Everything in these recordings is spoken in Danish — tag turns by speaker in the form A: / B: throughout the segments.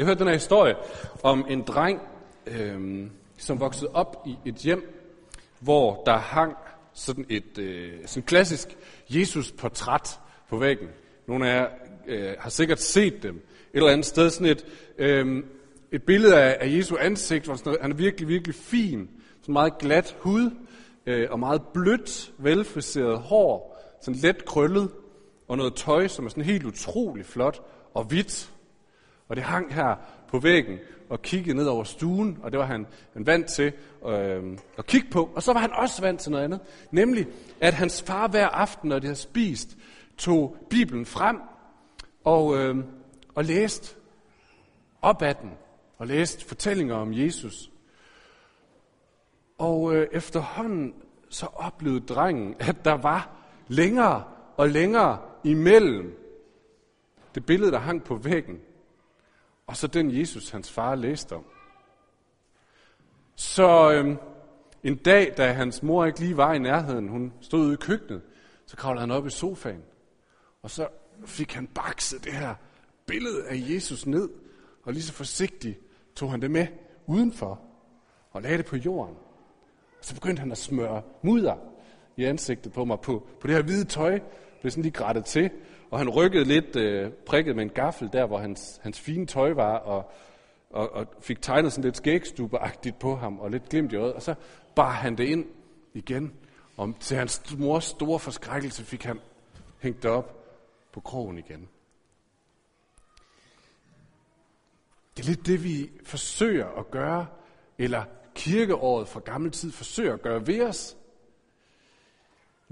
A: Jeg hørte den her historie om en dreng, øh, som voksede op i et hjem, hvor der hang sådan et øh, sådan klassisk Jesus-portræt på væggen. Nogle af jer øh, har sikkert set dem. Et eller andet sted sådan et, øh, et billede af, af Jesu ansigt, hvor sådan, han er virkelig, virkelig fin. Sådan meget glat hud øh, og meget blødt, velfriseret hår. Sådan let krøllet og noget tøj, som er sådan helt utrolig flot og hvidt. Og det hang her på væggen og kiggede ned over stuen, og det var han, han vant til øh, at kigge på. Og så var han også vant til noget andet, nemlig at hans far hver aften, når de havde spist, tog Bibelen frem og, øh, og læste op ad den, og læste fortællinger om Jesus. Og øh, efterhånden så oplevede drengen, at der var længere og længere imellem det billede, der hang på væggen, og så den Jesus, hans far læste om. Så øhm, en dag, da hans mor ikke lige var i nærheden, hun stod ude i køkkenet, så kravlede han op i sofaen, og så fik han bakset det her billede af Jesus ned, og lige så forsigtigt tog han det med udenfor, og lagde det på jorden. Og så begyndte han at smøre mudder i ansigtet på mig, på, på det her hvide tøj, blev sådan lige grættet til, og han rykkede lidt øh, prikket med en gaffel der, hvor hans, hans fine tøj var, og, og, og fik tegnet sådan lidt skægstubeagtigt på ham, og lidt glimt i øjet, og så bar han det ind igen, og til hans mors store forskrækkelse fik han hængt det op på krogen igen. Det er lidt det, vi forsøger at gøre, eller kirkeåret fra gammel tid forsøger at gøre ved os.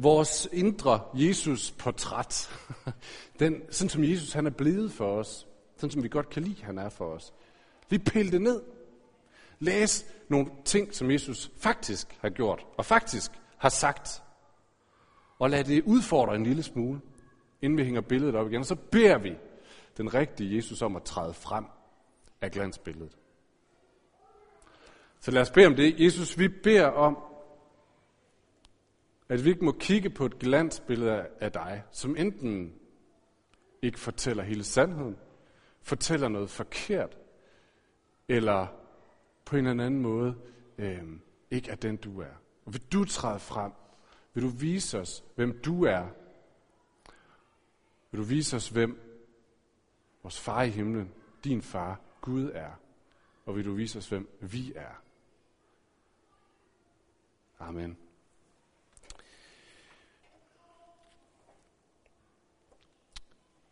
A: Vores indre Jesus-portræt, den, sådan som Jesus han er blevet for os, sådan som vi godt kan lide, han er for os. Vi pille det ned. Læs nogle ting, som Jesus faktisk har gjort, og faktisk har sagt. Og lad det udfordre en lille smule, inden vi hænger billedet op igen. Og så beder vi den rigtige Jesus om at træde frem af glansbilledet. Så lad os bede om det. Jesus, vi beder om, at vi ikke må kigge på et glansbillede af dig, som enten ikke fortæller hele sandheden, fortæller noget forkert, eller på en eller anden måde øh, ikke er den, du er. Og vil du træde frem? Vil du vise os, hvem du er? Vil du vise os, hvem vores far i himlen, din far, Gud er? Og vil du vise os, hvem vi er? Amen.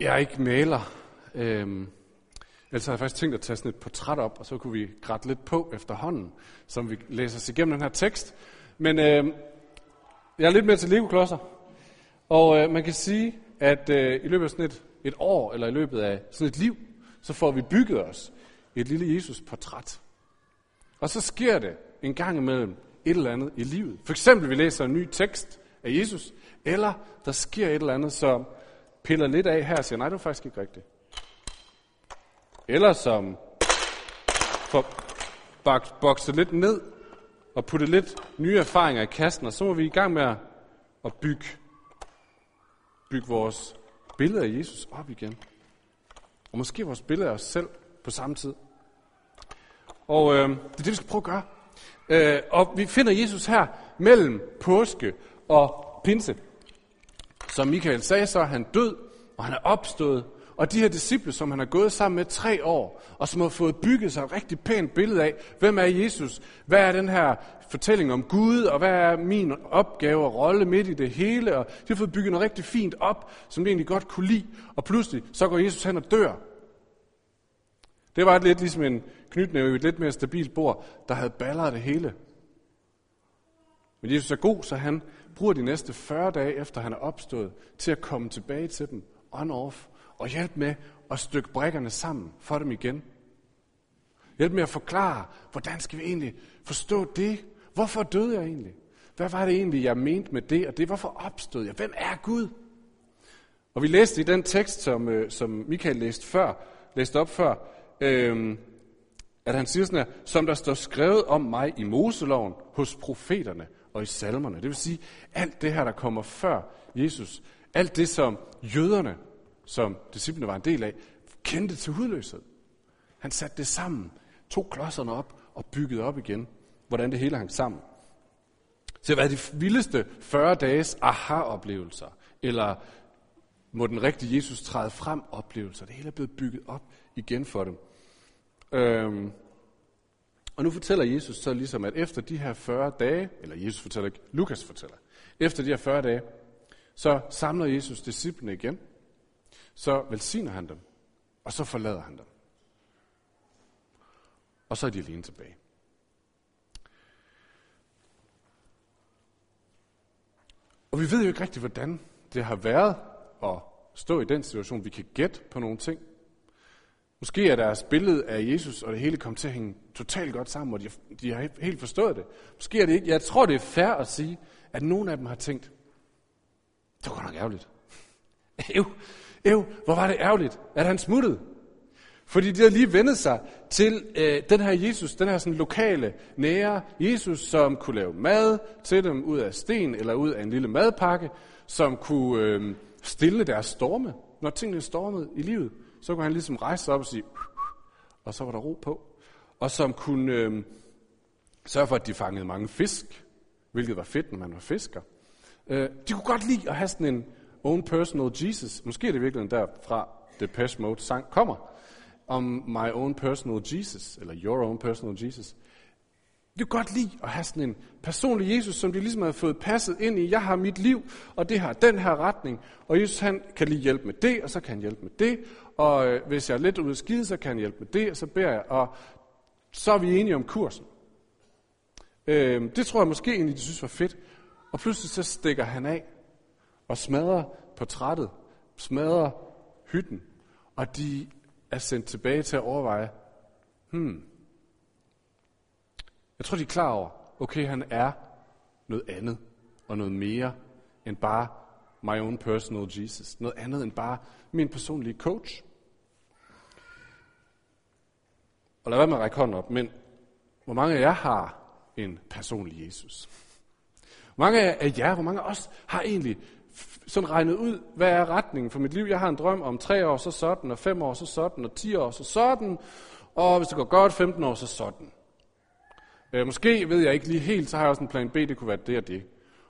A: Jeg er ikke maler. Øhm, ellers har jeg faktisk tænkt at tage sådan et portræt op, og så kunne vi grætte lidt på efterhånden, som vi læser os igennem den her tekst. Men øhm, jeg er lidt mere til Lego-klodser, og øh, man kan sige, at øh, i løbet af sådan et, et år, eller i løbet af sådan et liv, så får vi bygget os et lille Jesus-portræt. Og så sker det en gang imellem et eller andet i livet. For eksempel, vi læser en ny tekst af Jesus, eller der sker et eller andet, som piller lidt af her og siger, nej, det er faktisk ikke rigtigt. Eller som får bokset lidt ned og putte lidt nye erfaringer i kassen, og så må vi i gang med at bygge, bygge vores billede af Jesus op igen. Og måske vores billede af os selv på samme tid. Og øh, det er det, vi skal prøve at gøre. Øh, og vi finder Jesus her mellem påske og pinse. Som Michael sagde, så er han død, og han er opstået. Og de her disciple, som han har gået sammen med tre år, og som har fået bygget sig et rigtig pænt billede af, hvem er Jesus? Hvad er den her fortælling om Gud, og hvad er min opgave og rolle midt i det hele? Og de har fået bygget noget rigtig fint op, som de egentlig godt kunne lide. Og pludselig, så går Jesus hen og dør. Det var lidt ligesom en knytnæve i et lidt mere stabilt bord, der havde balleret det hele. Men Jesus er god, så han bruger de næste 40 dage efter han er opstået, til at komme tilbage til dem, on-off, og hjælpe med at stykke brækkerne sammen for dem igen. Hjælp med at forklare, hvordan skal vi egentlig forstå det? Hvorfor døde jeg egentlig? Hvad var det egentlig, jeg mente med det og det? Hvorfor opstod jeg? Hvem er Gud? Og vi læste i den tekst, som, øh, som Michael læste, før, læste op før, øh, at han siger sådan her, som der står skrevet om mig i Moseloven, hos profeterne og i salmerne. Det vil sige, alt det her, der kommer før Jesus, alt det, som jøderne, som disciplene var en del af, kendte til hudløshed. Han satte det sammen, tog klodserne op og byggede op igen, hvordan det hele hang sammen. Så det var de vildeste 40 dages aha-oplevelser, eller må den rigtige Jesus træde frem oplevelser. Det hele er blevet bygget op igen for dem. Øhm, og nu fortæller Jesus så ligesom, at efter de her 40 dage, eller Jesus fortæller ikke, Lukas fortæller, efter de her 40 dage, så samler Jesus disciplene igen, så velsigner han dem, og så forlader han dem. Og så er de alene tilbage. Og vi ved jo ikke rigtigt, hvordan det har været at stå i den situation. Vi kan gætte på nogle ting. Måske er deres billede af Jesus og det hele kommet til at hænge totalt godt sammen, og de, de har helt forstået det. Måske er det ikke. Jeg tror, det er fair at sige, at nogle af dem har tænkt, det var nok ærgerligt. Ev, ev, hvor var det ærgerligt, at han smuttede. Fordi de har lige vendet sig til øh, den her Jesus, den her sådan lokale, nære Jesus, som kunne lave mad til dem ud af sten eller ud af en lille madpakke, som kunne øh, stille deres storme. Når tingene stormede i livet, så kunne han ligesom rejse sig op og sige, og så var der ro på. Og som kunne øh, sørge for, at de fangede mange fisk, hvilket var fedt, når man var fisker. Øh, de kunne godt lide at have sådan en own personal Jesus. Måske er det virkelig derfra Depeche Mode sang kommer om my own personal Jesus, eller your own personal Jesus. De kunne godt lide at have sådan en personlig Jesus, som de ligesom havde fået passet ind i. Jeg har mit liv, og det har den her retning. Og Jesus han kan lige hjælpe med det, og så kan han hjælpe med det. Og øh, hvis jeg er lidt ude af skide, så kan han hjælpe med det, og så beder jeg. Og så er vi enige om kursen. Øh, det tror jeg måske egentlig, de synes var fedt. Og pludselig så stikker han af og smadrer portrættet, smadrer hytten. Og de er sendt tilbage til at overveje, hmm, jeg tror, de er klar over, okay, han er noget andet og noget mere end bare my own personal Jesus. Noget andet end bare min personlige coach. Og lad være med at række hånden op, men hvor mange af jer har en personlig Jesus? Hvor mange af jer, hvor mange af os har egentlig sådan regnet ud, hvad er retningen for mit liv? Jeg har en drøm om tre år, så sådan, og fem år, så sådan, og ti år, så sådan, og hvis det går godt, 15 år, så sådan. Øh, måske ved jeg ikke lige helt, så har jeg også en plan B, det kunne være det og det.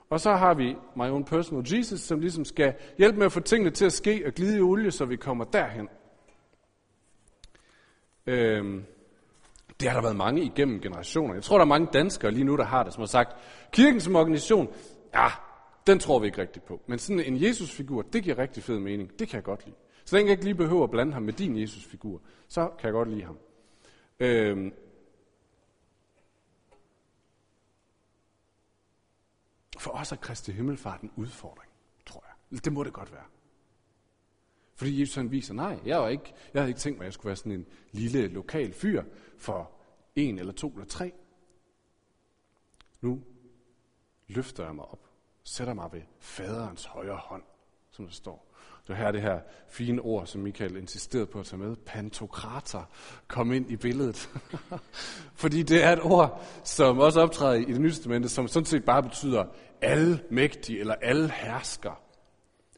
A: Og så har vi My Own Personal Jesus, som ligesom skal hjælpe med at få tingene til at ske og glide i olie, så vi kommer derhen. Øh, det har der været mange igennem generationer. Jeg tror, der er mange danskere lige nu, der har det, som har sagt, kirken som organisation, ja, den tror vi ikke rigtigt på. Men sådan en Jesusfigur, det giver rigtig fed mening. Det kan jeg godt lide. Så længe jeg ikke lige behøver at blande ham med din Jesusfigur, så kan jeg godt lide ham. Øhm. For os er Kristi Himmelfart en udfordring, tror jeg. Det må det godt være. Fordi Jesus han viser, nej, jeg, var ikke, jeg havde ikke tænkt mig, at jeg skulle være sådan en lille lokal fyr for en eller to eller tre. Nu løfter jeg mig op sætter mig ved faderens højre hånd, som der står. Det her det her fine ord, som Michael insisterede på at tage med, pantokrater, kom ind i billedet. Fordi det er et ord, som også optræder i det nye testamente, som sådan set bare betyder almægtig eller alhersker. hersker.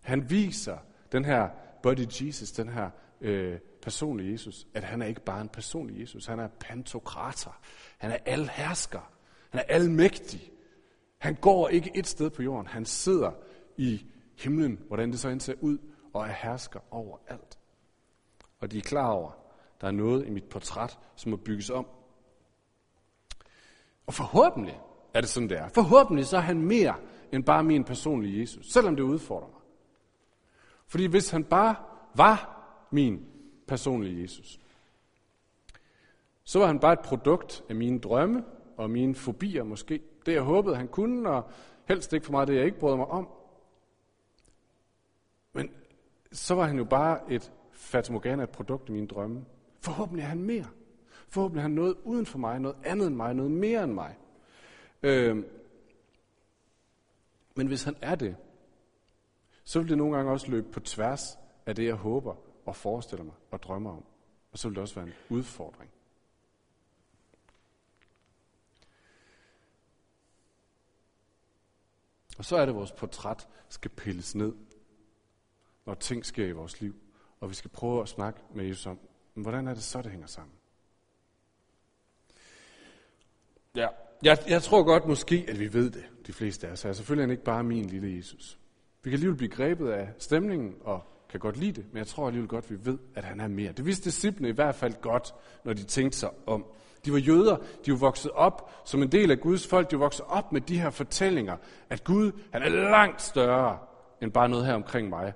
A: Han viser den her body Jesus, den her øh, personlige Jesus, at han er ikke bare en personlig Jesus, han er pantokrater. Han er alhersker. hersker. Han er almægtig. Han går ikke et sted på jorden. Han sidder i himlen, hvordan det så end ser ud, og er hersker over alt. Og de er klar over, der er noget i mit portræt, som må bygges om. Og forhåbentlig er det sådan, det er. Forhåbentlig så er han mere end bare min personlige Jesus, selvom det udfordrer mig. Fordi hvis han bare var min personlige Jesus, så var han bare et produkt af mine drømme og mine fobier måske det, jeg håbede, han kunne, og helst ikke for mig det, jeg ikke brød mig om. Men så var han jo bare et fatamorgana, et produkt af mine drømme. Forhåbentlig er han mere. Forhåbentlig er han noget uden for mig, noget andet end mig, noget mere end mig. Øh, men hvis han er det, så vil det nogle gange også løbe på tværs af det, jeg håber og forestiller mig og drømmer om. Og så vil det også være en udfordring. Og så er det, at vores portræt skal pilles ned, når ting sker i vores liv. Og vi skal prøve at snakke med Jesus om, hvordan er det så, det hænger sammen? Ja, jeg, jeg tror godt måske, at vi ved det, de fleste af os. Altså, jeg er selvfølgelig ikke bare min lille Jesus. Vi kan alligevel blive grebet af stemningen og kan godt lide det, men jeg tror alligevel godt, at vi ved, at han er mere. Det vidste disciplene i hvert fald godt, når de tænkte sig om. De var jøder, de var vokset op som en del af Guds folk, de var vokset op med de her fortællinger, at Gud han er langt større end bare noget her omkring mig.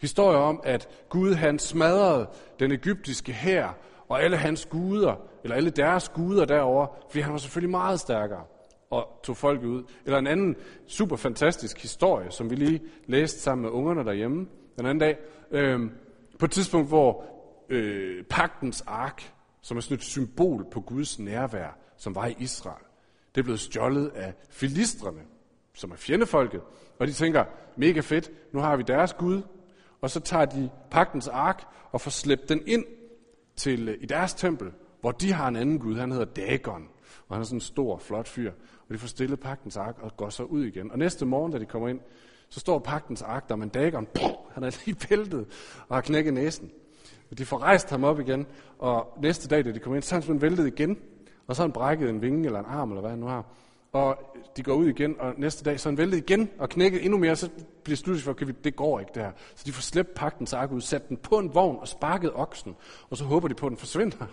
A: Historier om, at Gud han smadrede den egyptiske hær og alle hans guder, eller alle deres guder derover, fordi han var selvfølgelig meget stærkere og tog folk ud. Eller en anden super fantastisk historie, som vi lige læste sammen med ungerne derhjemme den anden dag. Øh, på et tidspunkt, hvor øh, pagtens ark, som er sådan et symbol på Guds nærvær, som var i Israel, det er blevet stjålet af filistrene, som er fjendefolket. Og de tænker, mega fedt, nu har vi deres Gud. Og så tager de pagtens ark og får slæbt den ind til, øh, i deres tempel, hvor de har en anden Gud, han hedder Dagon. Og han er sådan en stor, flot fyr. Og de får stillet pagtens ark og går så ud igen. Og næste morgen, da de kommer ind, så står pagtens ark der, men Dagon, han er lige væltet og har knækket næsen. Og de får rejst ham op igen, og næste dag, da de kommer ind, så er han væltet igen. Og så har han brækket en vinge eller en arm, eller hvad han nu har. Og de går ud igen, og næste dag så er han væltet igen og knækket endnu mere, så bliver sluttet for, okay, det går ikke det her. Så de får slæbt pagtens ark ud, sat den på en vogn og sparket oksen, og så håber de på, at den forsvinder.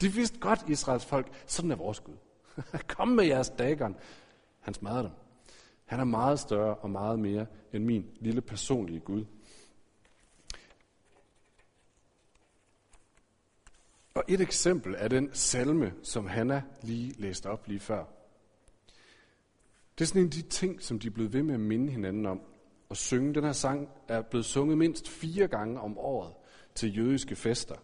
A: De vidste godt, Israels folk, sådan er vores Gud. Kom med jeres Dagon. Han smadrer dem. Han er meget større og meget mere end min lille personlige Gud. Og et eksempel er den salme, som Hanna lige læste op lige før. Det er sådan en af de ting, som de er blevet ved med at minde hinanden om. Og synge. Den her sang er blevet sunget mindst fire gange om året til jødiske fester.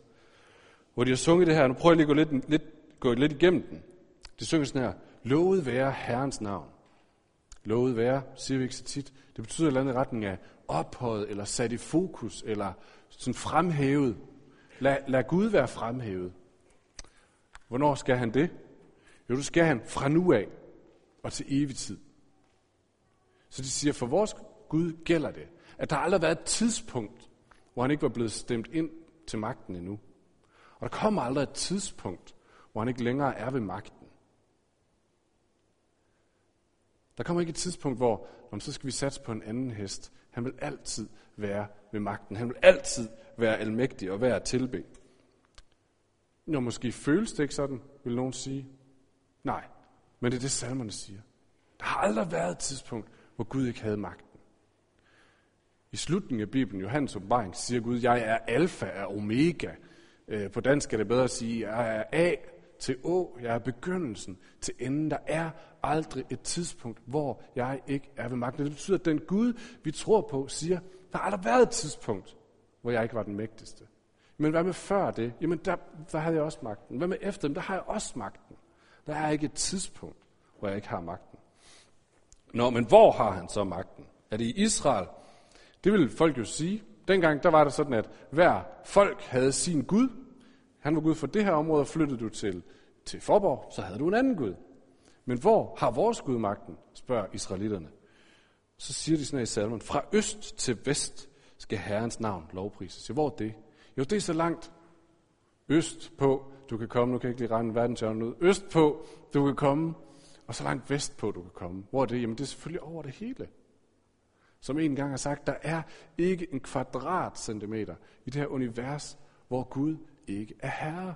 A: Hvor de har sunget det her. Nu prøver jeg lige at gå lidt, lidt, gå lidt igennem den. De synger sådan her. Lovet være Herrens navn. Lovet være, siger vi ikke så tit. Det betyder et eller andet retning af ophøjet, eller sat i fokus, eller sådan fremhævet. Lad, lad Gud være fremhævet. Hvornår skal han det? Jo, det skal han fra nu af og til evig tid. Så de siger, for vores Gud gælder det, at der aldrig har været et tidspunkt, hvor han ikke var blevet stemt ind til magten endnu. Og der kommer aldrig et tidspunkt, hvor han ikke længere er ved magten. Der kommer ikke et tidspunkt, hvor om så skal vi satse på en anden hest. Han vil altid være ved magten. Han vil altid være almægtig og være at tilbe. Når måske føles det ikke sådan, vil nogen sige. Nej, men det er det, salmerne siger. Der har aldrig været et tidspunkt, hvor Gud ikke havde magten. I slutningen af Bibelen, Johannes åbenbaring, siger Gud, jeg er alfa og omega. Øh, på dansk er det bedre at sige, jeg er A til Å, jeg er begyndelsen til enden. Der er aldrig et tidspunkt, hvor jeg ikke er ved magten. Det betyder, at den Gud, vi tror på, siger, der har aldrig været et tidspunkt, hvor jeg ikke var den mægtigste. Men hvad med før det? Jamen, der, der havde jeg også magten. Hvad med efter dem? Der har jeg også magten. Der er ikke et tidspunkt, hvor jeg ikke har magten. Nå, men hvor har han så magten? Er det i Israel? Det vil folk jo sige. Dengang der var det sådan, at hver folk havde sin Gud. Han var Gud for det her område, og flyttede du til, til Forborg, så havde du en anden Gud. Men hvor har vores Gud magten, spørger israelitterne. Så siger de sådan her i salmen, fra øst til vest skal Herrens navn lovprises. Ja, hvor er det? Jo, det er så langt øst på, du kan komme, nu kan jeg ikke lige regne verdenshjørnet ud, øst på, du kan komme, og så langt vest på, du kan komme. Hvor er det? Jamen det er selvfølgelig over det hele. Som en gang har sagt, der er ikke en kvadratcentimeter i det her univers, hvor Gud ikke er herre.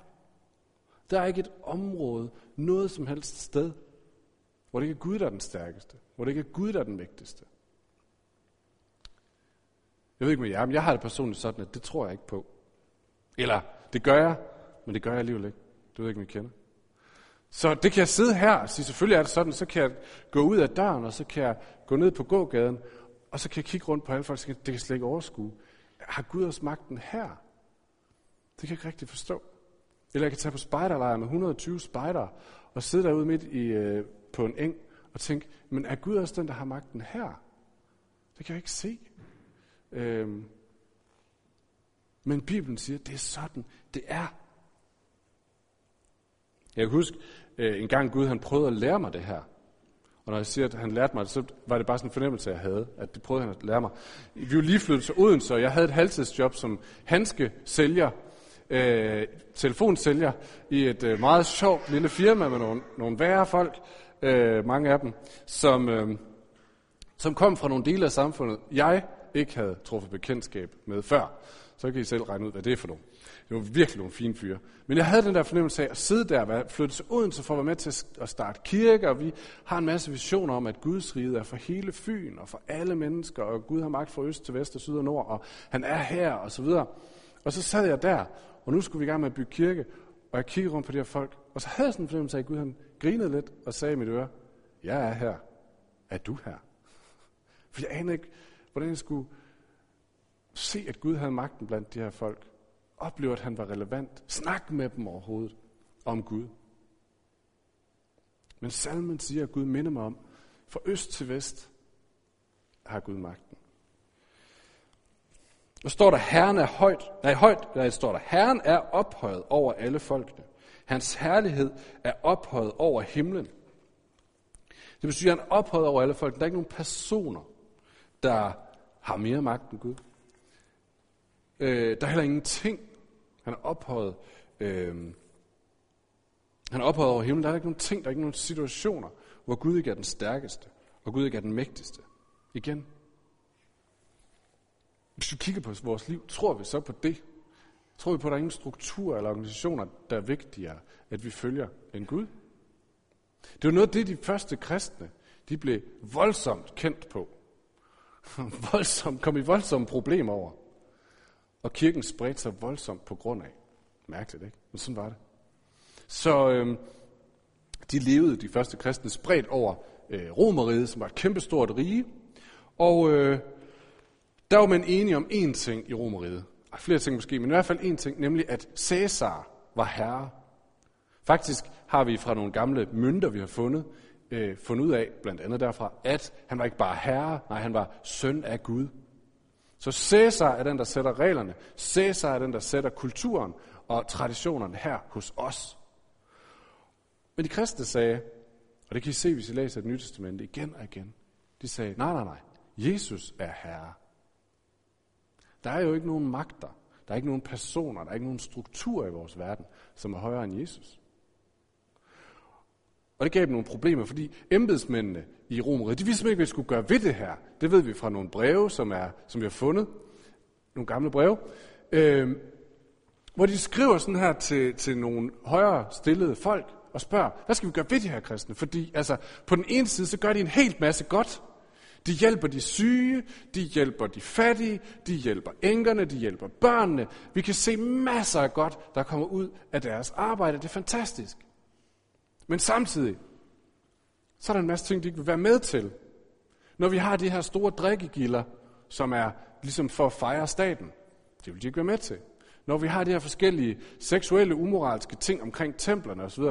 A: Der er ikke et område, noget som helst sted, hvor det ikke er Gud, der er den stærkeste. Hvor det ikke er Gud, der er den mægtigste. Jeg ved ikke med jer, men jeg har det personligt sådan, at det tror jeg ikke på. Eller, det gør jeg, men det gør jeg alligevel ikke. Du ved ikke, om I kender. Så det kan jeg sidde her og sige, selvfølgelig er det sådan, så kan jeg gå ud af døren, og så kan jeg gå ned på gågaden, og så kan jeg kigge rundt på alle folk, så det kan jeg slet ikke overskue. Har Gud også magten her? Det kan jeg ikke rigtig forstå. Eller jeg kan tage på spejderlejr med 120 spejdere, og sidde derude midt i, øh, på en eng, og tænke, men er Gud også den, der har magten her? Det kan jeg ikke se. Øhm, men Bibelen siger, det er sådan, det er. Jeg kan huske, øh, en gang Gud han prøvede at lære mig det her. Og når jeg siger, at han lærte mig det, så var det bare sådan en fornemmelse, jeg havde, at det prøvede han at lære mig. Vi var lige flyttet til Odense, og jeg havde et halvtidsjob som handske sælger øh, telefonsælger i et øh, meget sjovt lille firma med nogle, nogle værre folk, øh, mange af dem, som, øh, som kom fra nogle dele af samfundet, jeg ikke havde truffet bekendtskab med før. Så kan I selv regne ud, hvad det er for nogle. Det var virkelig nogle fine fyre. Men jeg havde den der fornemmelse af at sidde der og flytte til Odense for at være med til at starte kirke, og vi har en masse visioner om, at Guds rige er for hele Fyn og for alle mennesker, og Gud har magt fra øst til vest og syd og nord, og han er her, og så videre. Og så sad jeg der, og nu skulle vi i gang med at bygge kirke, og jeg kiggede rundt på de her folk, og så havde jeg sådan en fornemmelse af, at Gud han grinede lidt og sagde i mit øre, jeg er her. Er du her? For jeg anede ikke, hvordan jeg skulle se, at Gud havde magten blandt de her folk. Opleve, at han var relevant. Snak med dem overhovedet om Gud. Men salmen siger, at Gud minder mig om, fra øst til vest har Gud magten. Og står der, Herren er højt, nej, højt, nej, står der, Herren er ophøjet over alle folkene. Hans herlighed er ophøjet over himlen. Det betyder, at han er ophøjet over alle folk. Der er ikke nogen personer, der har mere magt end Gud. Øh, der er heller ingenting. Han er ophøjet. Øh, han er ophøjet over himlen. Der er ikke nogen ting, der er ikke nogen situationer, hvor Gud ikke er den stærkeste, og Gud ikke er den mægtigste. Igen. Hvis du kigger på vores liv, tror vi så på det? Tror vi på, at der er ingen strukturer eller organisationer, der er vigtigere, at vi følger en Gud? Det var noget af det, de første kristne, de blev voldsomt kendt på. voldsomt, kom i voldsomme problemer over. Og kirken spredte sig voldsomt på grund af. Mærkeligt, ikke? Men sådan var det. Så øhm, de levede, de første kristne, spredt over øh, Romeriet, som var et kæmpestort rige. Og øh, der var man enige om én ting i Romeriet. Flere ting måske, men i hvert fald én ting, nemlig at Cæsar var herre. Faktisk har vi fra nogle gamle mønter, vi har fundet, øh, fundet ud af, blandt andet derfra, at han var ikke bare herre, nej, han var søn af Gud. Så Cæsar er den, der sætter reglerne. Cæsar er den, der sætter kulturen og traditionerne her hos os. Men de kristne sagde, og det kan I se, hvis I læser det nye testamente igen og igen, de sagde, nej, nej, nej, Jesus er herre. Der er jo ikke nogen magter, der er ikke nogen personer, der er ikke nogen struktur i vores verden, som er højere end Jesus. Og det gav dem nogle problemer, fordi embedsmændene i Romeriet, de vidste ikke, hvad de skulle gøre ved det her. Det ved vi fra nogle breve, som, er, som vi har fundet. Nogle gamle breve. Øh, hvor de skriver sådan her til, til nogle højere stillede folk og spørger, hvad skal vi gøre ved de her kristne? Fordi altså, på den ene side, så gør de en helt masse godt. De hjælper de syge, de hjælper de fattige, de hjælper enkerne, de hjælper børnene. Vi kan se masser af godt, der kommer ud af deres arbejde. Det er fantastisk. Men samtidig, så er der en masse ting, de ikke vil være med til. Når vi har de her store drikkegilder, som er ligesom for at fejre staten, det vil de ikke være med til. Når vi har de her forskellige seksuelle, umoralske ting omkring templerne osv.,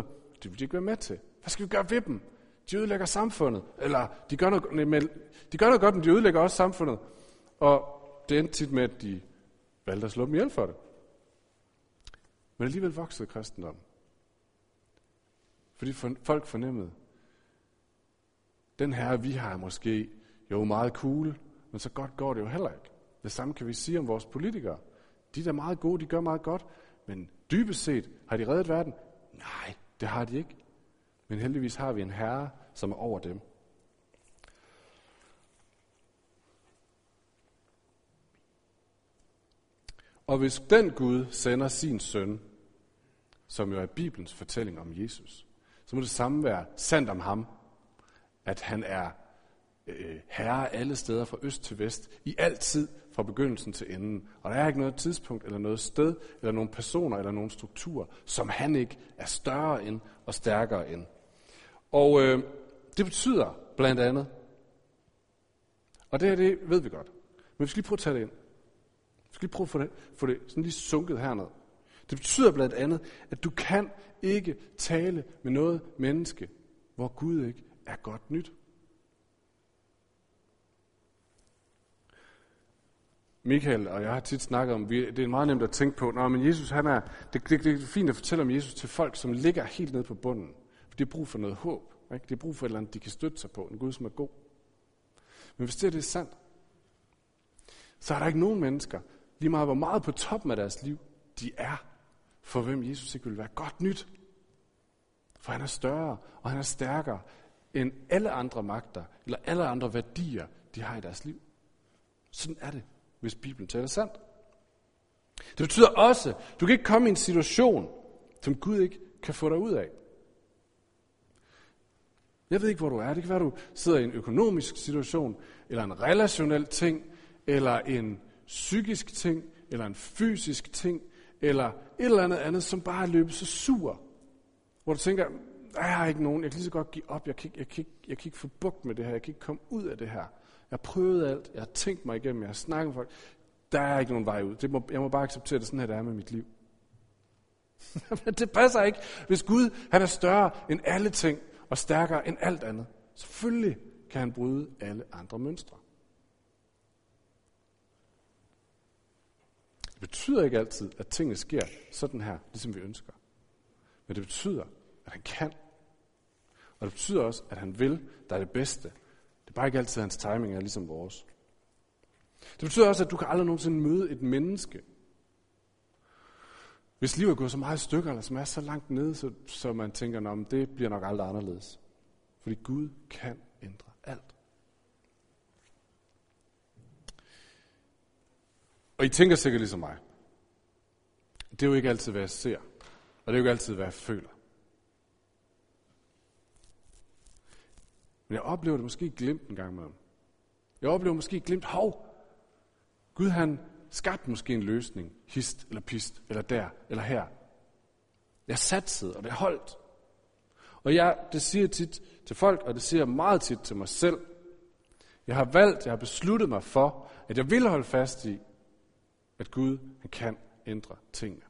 A: det vil de ikke være med til. Hvad skal vi gøre ved dem? De ødelægger samfundet. Eller de gør noget, de gør noget godt, men de ødelægger også samfundet. Og det endte tit med, at de valgte at slå dem ihjel for det. Men alligevel voksede kristendommen. Fordi folk fornemmede, den her, vi har måske jo meget cool, men så godt går det jo heller ikke. Det samme kan vi sige om vores politikere. De er meget gode, de gør meget godt, men dybest set har de reddet verden? Nej, det har de ikke. Men heldigvis har vi en herre, som er over dem. Og hvis den Gud sender sin søn, som jo er Bibelens fortælling om Jesus, så må det samme være sandt om ham, at han er øh, herre alle steder fra øst til vest, i altid fra begyndelsen til enden. Og der er ikke noget tidspunkt, eller noget sted, eller nogle personer, eller nogle strukturer, som han ikke er større end og stærkere end. Og øh, det betyder blandt andet, og det her, det ved vi godt, men vi skal lige prøve at tage det ind. Vi skal lige prøve at få det, få det sådan lige sunket herned. Det betyder blandt andet, at du kan ikke tale med noget menneske, hvor Gud ikke er godt nyt. Michael og jeg har tit snakket om, det er meget nemt at tænke på, Nå, men Jesus, han er, det, det, det er fint at fortælle om Jesus til folk, som ligger helt nede på bunden. Det de har brug for noget håb. Ikke? De har brug for et eller andet, de kan støtte sig på. En Gud, som er god. Men hvis det er, det er sandt, så er der ikke nogen mennesker, lige meget hvor meget på toppen af deres liv, de er, for hvem Jesus ikke vil være godt nyt. For han er større, og han er stærkere end alle andre magter, eller alle andre værdier, de har i deres liv. Sådan er det, hvis Bibelen taler sandt. Det betyder også, du kan ikke komme i en situation, som Gud ikke kan få dig ud af. Jeg ved ikke, hvor du er. Det kan være, du sidder i en økonomisk situation, eller en relationel ting, eller en psykisk ting, eller en fysisk ting, eller et eller andet andet, som bare er løbet så sur. Hvor du tænker, jeg har ikke nogen, jeg kan lige så godt give op, jeg kan, ikke, jeg, kan ikke, jeg kan ikke få bugt med det her, jeg kan ikke komme ud af det her. Jeg har prøvet alt, jeg har tænkt mig igennem, jeg har snakket med folk. Der er ikke nogen vej ud. Det må, jeg må bare acceptere det, sådan her det er med mit liv. Men det passer ikke, hvis Gud han er større end alle ting, og stærkere end alt andet. Selvfølgelig kan han bryde alle andre mønstre. Det betyder ikke altid, at tingene sker sådan her, ligesom vi ønsker. Men det betyder, at han kan. Og det betyder også, at han vil, der er det bedste. Det er bare ikke altid, at hans timing er ligesom vores. Det betyder også, at du kan aldrig nogensinde møde et menneske, hvis livet er gået så meget i stykker, eller som er så langt nede, så, så man tænker, om det bliver nok aldrig anderledes. Fordi Gud kan ændre alt. Og I tænker sikkert ligesom mig. Det er jo ikke altid, hvad jeg ser. Og det er jo ikke altid, hvad jeg føler. Men jeg oplever det måske glemt en gang med ham. Jeg oplever måske glemt, hov, Gud han skabt måske en løsning, hist eller pist, eller der, eller her. Jeg satsede, og det holdt. Og jeg, det siger tit til folk, og det siger meget tit til mig selv. Jeg har valgt, jeg har besluttet mig for, at jeg vil holde fast i, at Gud han kan ændre tingene.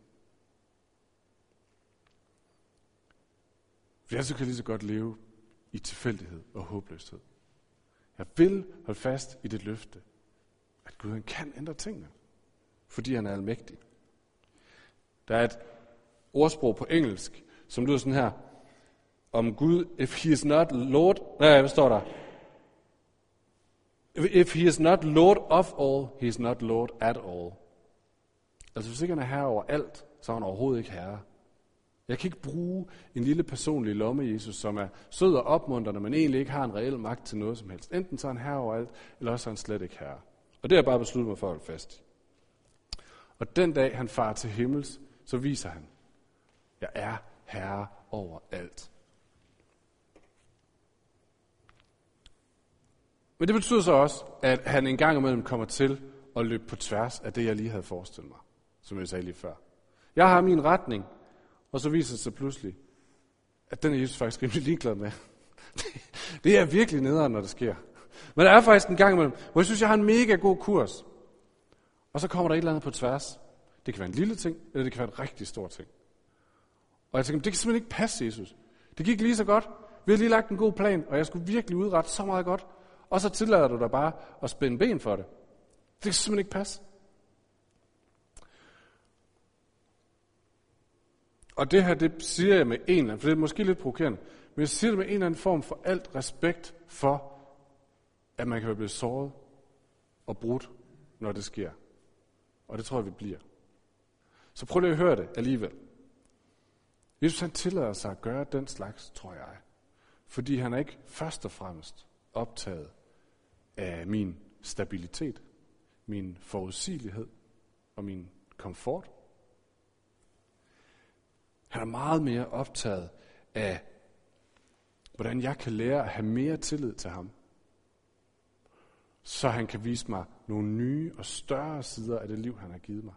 A: For jeg så kan lige så godt leve i tilfældighed og håbløshed. Jeg vil holde fast i det løfte, at Gud han kan ændre tingene fordi han er almægtig. Der er et ordsprog på engelsk, som lyder sådan her. Om Gud, if he is not Lord, nej, hvad står der? If he is not Lord of all, he is not Lord at all. Altså hvis ikke han er herre over alt, så er han overhovedet ikke herre. Jeg kan ikke bruge en lille personlig lomme, Jesus, som er sød og opmuntrende, men egentlig ikke har en reel magt til noget som helst. Enten så er han herre over alt, eller også er han slet ikke herre. Og det har jeg bare besluttet mig for at holde fast i. Og den dag han far til himmels, så viser han, jeg er herre over alt. Men det betyder så også, at han en gang imellem kommer til at løbe på tværs af det, jeg lige havde forestillet mig, som jeg sagde lige før. Jeg har min retning, og så viser det sig pludselig, at den er Jesus faktisk rimelig ligeglad med. Det er virkelig nederen, når det sker. Men der er faktisk en gang imellem, hvor jeg synes, jeg har en mega god kurs. Og så kommer der et eller andet på tværs. Det kan være en lille ting, eller det kan være en rigtig stor ting. Og jeg tænker, det kan simpelthen ikke passe, Jesus. Det gik lige så godt. Vi havde lige lagt en god plan, og jeg skulle virkelig udrette så meget godt. Og så tillader du dig bare at spænde ben for det. Det kan simpelthen ikke passe. Og det her, det siger jeg med en eller anden, for det er måske lidt provokerende, men jeg siger det med en eller anden form for alt respekt for, at man kan blive såret og brudt, når det sker. Og det tror jeg, vi bliver. Så prøv lige at høre det alligevel. Jesus han tillader sig at gøre den slags, tror jeg. Fordi han er ikke først og fremmest optaget af min stabilitet, min forudsigelighed og min komfort. Han er meget mere optaget af, hvordan jeg kan lære at have mere tillid til ham. Så han kan vise mig nogle nye og større sider af det liv, han har givet mig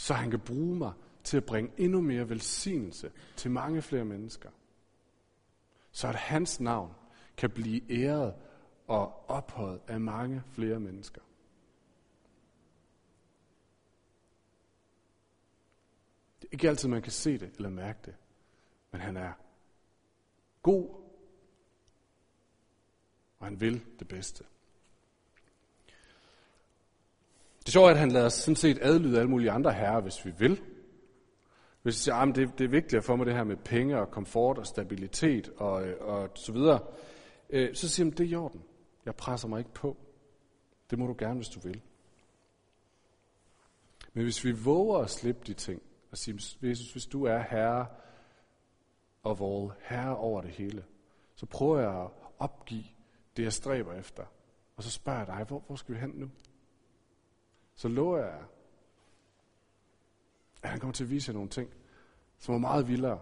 A: så han kan bruge mig til at bringe endnu mere velsignelse til mange flere mennesker. Så at hans navn kan blive æret og ophøjet af mange flere mennesker. Det er ikke altid, man kan se det eller mærke det, men han er god, og han vil det bedste. Det er sjovt, at han lader os sådan set adlyde alle mulige andre herrer, hvis vi vil. Hvis vi siger, ah, at det, det er vigtigt for mig det her med penge og komfort og stabilitet og, øh, og så videre, øh, så siger han, det er i orden. Jeg presser mig ikke på. Det må du gerne, hvis du vil. Men hvis vi våger at slippe de ting, og sige, Jesus, hvis du er herre of all, herre over det hele, så prøver jeg at opgive det, jeg stræber efter. Og så spørger jeg dig, hvor, hvor skal vi hen nu? Så lover jeg at han kommer til at vise jer nogle ting, som er meget vildere.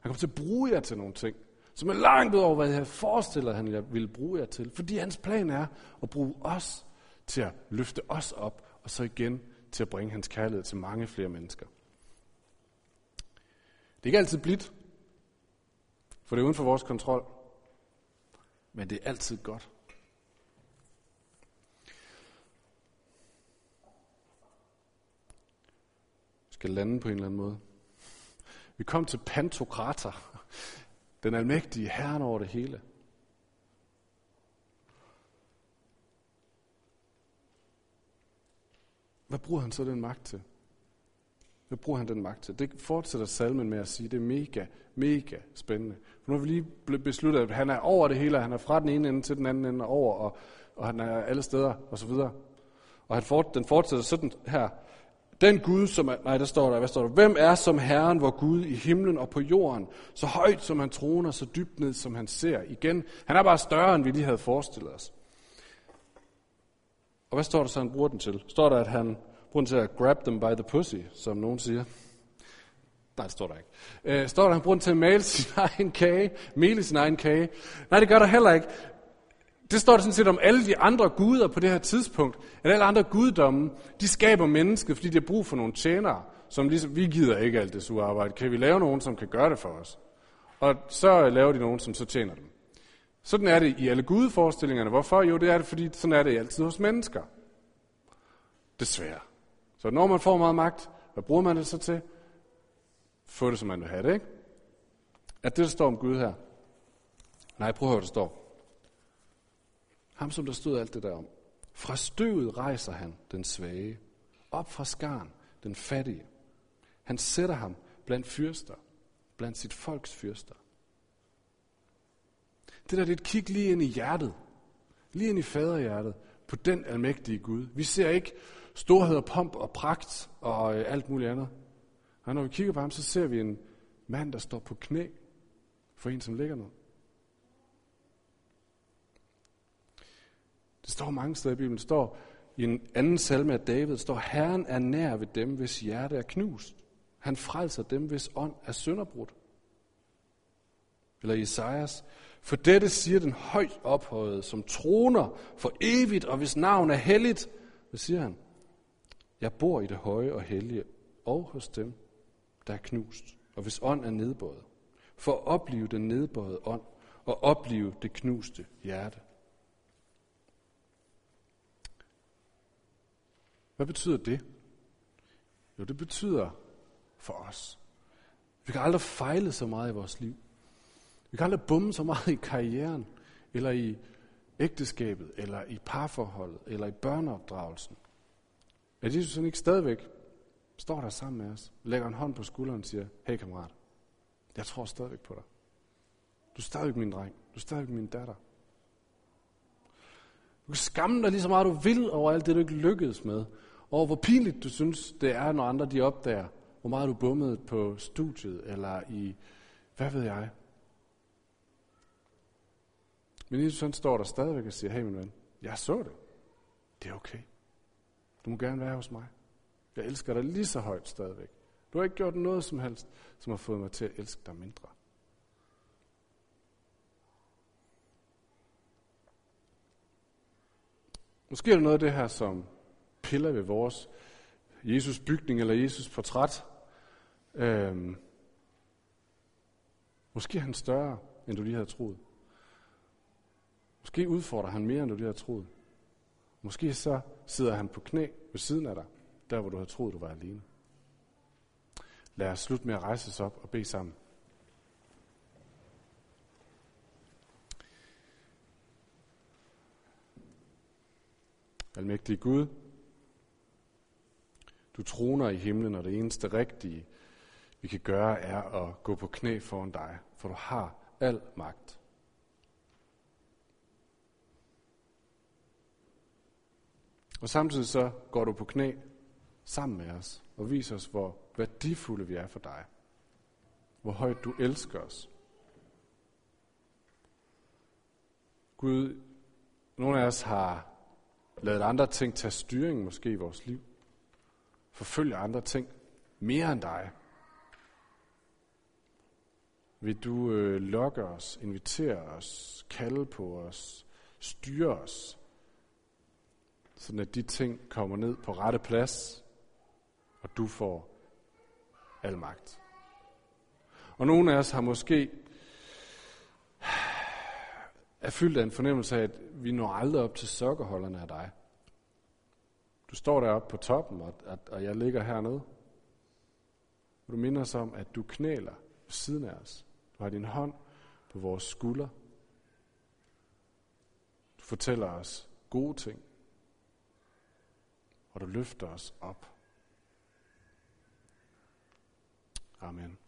A: Han kommer til at bruge jer til nogle ting, som er langt ud over, hvad jeg forestiller, han ville bruge jer til. Fordi hans plan er at bruge os til at løfte os op, og så igen til at bringe hans kærlighed til mange flere mennesker. Det er ikke altid blidt, for det er uden for vores kontrol. Men det er altid godt. Jeg skal lande på en eller anden måde. Vi kom til Pantokrater, den almægtige herren over det hele. Hvad bruger han så den magt til? Hvad bruger han den magt til? Det fortsætter salmen med at sige, det er mega, mega spændende. For nu har vi lige besluttet, at han er over det hele, han er fra den ene ende til den anden ende over, og, og han er alle steder, og så videre. Og han fort, den fortsætter sådan her. Den Gud, som er, nej, der står der, hvad står der? Hvem er som Herren, hvor Gud i himlen og på jorden, så højt som han troner, så dybt ned som han ser. Igen, han er bare større, end vi lige havde forestillet os. Og hvad står der så, han bruger den til? Står der, at han bruger den til at grab them by the pussy, som nogen siger? Nej, det står der ikke. Øh, står der, han bruger den til at male sin egen kage, mele sin egen kage? Nej, det gør der heller ikke. Det står der sådan set om alle de andre guder på det her tidspunkt. At alle andre guddomme, de skaber mennesket, fordi de har brug for nogle tjenere, som ligesom, vi gider ikke alt det sure arbejde. Kan vi lave nogen, som kan gøre det for os? Og så laver de nogen, som så tjener dem. Sådan er det i alle gudeforestillingerne. Hvorfor? Jo, det er det, fordi sådan er det altid hos mennesker. Desværre. Så når man får meget magt, hvad bruger man det så til? Få det, som man vil have det, ikke? At det, der står om Gud her. Nej, prøv at høre, hvad der står. Ham, som der stod alt det der om. Fra støvet rejser han den svage. Op fra skaren den fattige. Han sætter ham blandt fyrster. Blandt sit folks fyrster. Det der det er et kig lige ind i hjertet. Lige ind i faderhjertet på den almægtige Gud. Vi ser ikke storhed og pomp og pragt og øh, alt muligt andet. Og når vi kigger på ham, så ser vi en mand, der står på knæ for en, som ligger ned. Det står mange steder i Bibelen. Det står i en anden salme af David, står, Herren er nær ved dem, hvis hjerte er knust. Han frelser dem, hvis ånd er sønderbrudt. Eller Isaias, for dette siger den højt ophøjet, som troner for evigt, og hvis navn er helligt. Hvad siger han? Jeg bor i det høje og hellige, og hos dem, der er knust, og hvis ånd er nedbøjet. For at opleve den nedbøjede ånd, og opleve det knuste hjerte. Hvad betyder det? Jo, det betyder for os. Vi kan aldrig fejle så meget i vores liv. Vi kan aldrig bumme så meget i karrieren, eller i ægteskabet, eller i parforholdet, eller i børneopdragelsen. Er Jesus sådan ikke stadigvæk står der sammen med os, lægger en hånd på skulderen og siger, hey kammerat, jeg tror stadigvæk på dig. Du er stadigvæk min dreng. Du er stadigvæk min datter. Du kan skamme dig lige så meget du vil over alt det, du ikke lykkedes med. Og hvor pinligt du synes, det er, når andre de opdager, hvor meget du bummede på studiet, eller i, hvad ved jeg. Men Jesus han står der stadigvæk og siger, hey min ven, jeg så det. Det er okay. Du må gerne være hos mig. Jeg elsker dig lige så højt stadigvæk. Du har ikke gjort noget som helst, som har fået mig til at elske dig mindre. Måske er det noget af det her, som piller ved vores Jesus bygning eller Jesus portræt. Øhm, måske er han større, end du lige havde troet. Måske udfordrer han mere, end du lige havde troet. Måske så sidder han på knæ ved siden af dig, der hvor du havde troet, du var alene. Lad os slutte med at rejse os op og bede sammen. Almægtige Gud, du troner i himlen, og det eneste rigtige, vi kan gøre, er at gå på knæ foran dig, for du har al magt. Og samtidig så går du på knæ sammen med os og viser os, hvor værdifulde vi er for dig. Hvor højt du elsker os. Gud, nogle af os har lavet andre ting tage styring måske i vores liv. Forfølge andre ting mere end dig. Vil du øh, lokke os, invitere os, kalde på os, styre os, sådan at de ting kommer ned på rette plads, og du får al magt. Og nogle af os har måske er fyldt af en fornemmelse af, at vi når aldrig op til sokkerholderne af dig. Du står deroppe på toppen, og, og jeg ligger hernede. Og du minder os om, at du knæler ved siden af os. Du har din hånd på vores skulder. Du fortæller os gode ting. Og du løfter os op. Amen.